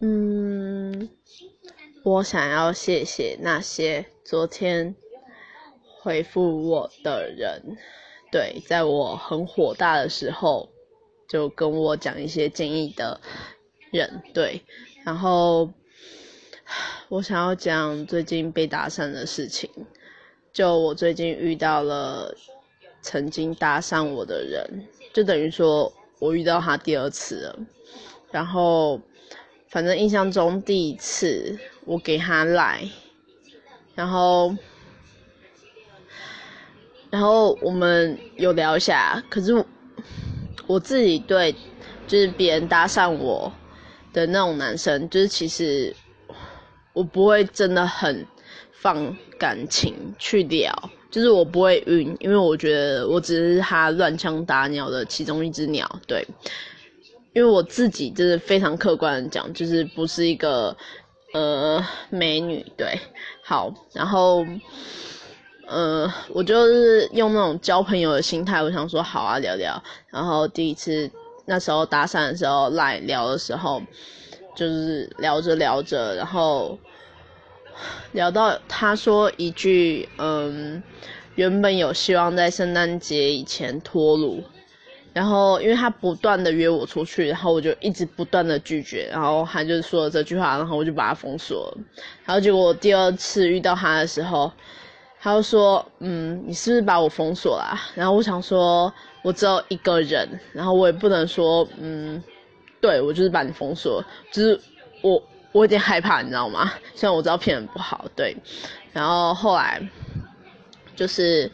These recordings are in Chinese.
嗯，我想要谢谢那些昨天回复我的人，对，在我很火大的时候就跟我讲一些建议的人，对，然后我想要讲最近被搭讪的事情，就我最近遇到了曾经搭讪我的人，就等于说我遇到他第二次了，然后。反正印象中第一次我给他来，然后，然后我们有聊一下，可是我自己对就是别人搭讪我的那种男生，就是其实我不会真的很放感情去聊，就是我不会晕，因为我觉得我只是他乱枪打鸟的其中一只鸟，对。因为我自己就是非常客观的讲，就是不是一个呃美女，对，好，然后呃我就是用那种交朋友的心态，我想说好啊聊聊，然后第一次那时候搭讪的时候来聊的时候，就是聊着聊着，然后聊到他说一句嗯，原本有希望在圣诞节以前脱乳。然后，因为他不断的约我出去，然后我就一直不断的拒绝，然后他就说了这句话，然后我就把他封锁了。然后结果第二次遇到他的时候，他就说：“嗯，你是不是把我封锁了？”然后我想说，我只有一个人，然后我也不能说，嗯，对我就是把你封锁，就是我我有点害怕，你知道吗？虽然我知道骗人不好，对。然后后来就是。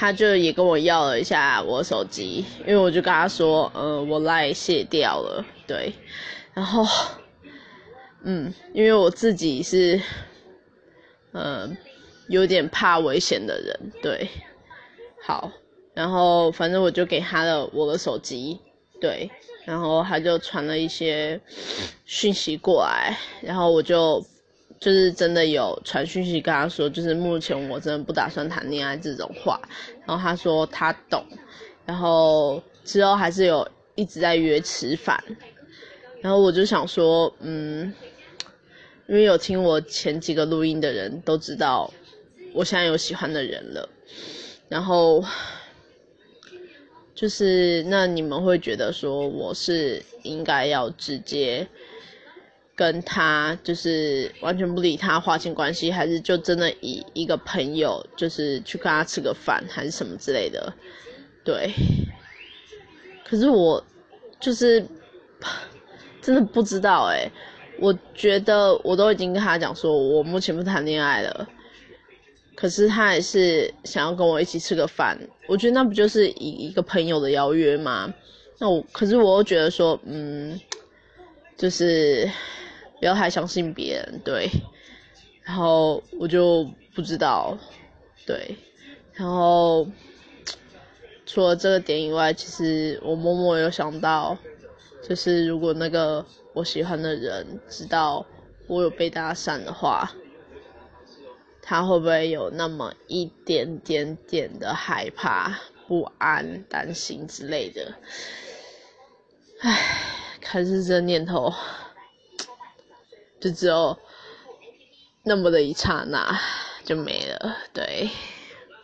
他就也跟我要了一下我手机，因为我就跟他说，呃，我赖卸掉了，对，然后，嗯，因为我自己是，呃，有点怕危险的人，对，好，然后反正我就给他了我的手机，对，然后他就传了一些讯息过来，然后我就。就是真的有传讯息跟他说，就是目前我真的不打算谈恋爱这种话，然后他说他懂，然后之后还是有一直在约吃饭，然后我就想说，嗯，因为有听我前几个录音的人都知道，我现在有喜欢的人了，然后就是那你们会觉得说我是应该要直接。跟他就是完全不理他划清关系，还是就真的以一个朋友，就是去跟他吃个饭，还是什么之类的，对。可是我就是 真的不知道哎，我觉得我都已经跟他讲说，我目前不谈恋爱了，可是他还是想要跟我一起吃个饭，我觉得那不就是以一个朋友的邀约吗？那我可是我又觉得说，嗯，就是。不要太相信别人，对。然后我就不知道，对。然后除了这个点以外，其实我默默有想到，就是如果那个我喜欢的人知道我有被搭讪的话，他会不会有那么一点点点的害怕、不安、担心之类的？唉，开始这念头。就只有那么的一刹那就没了，对。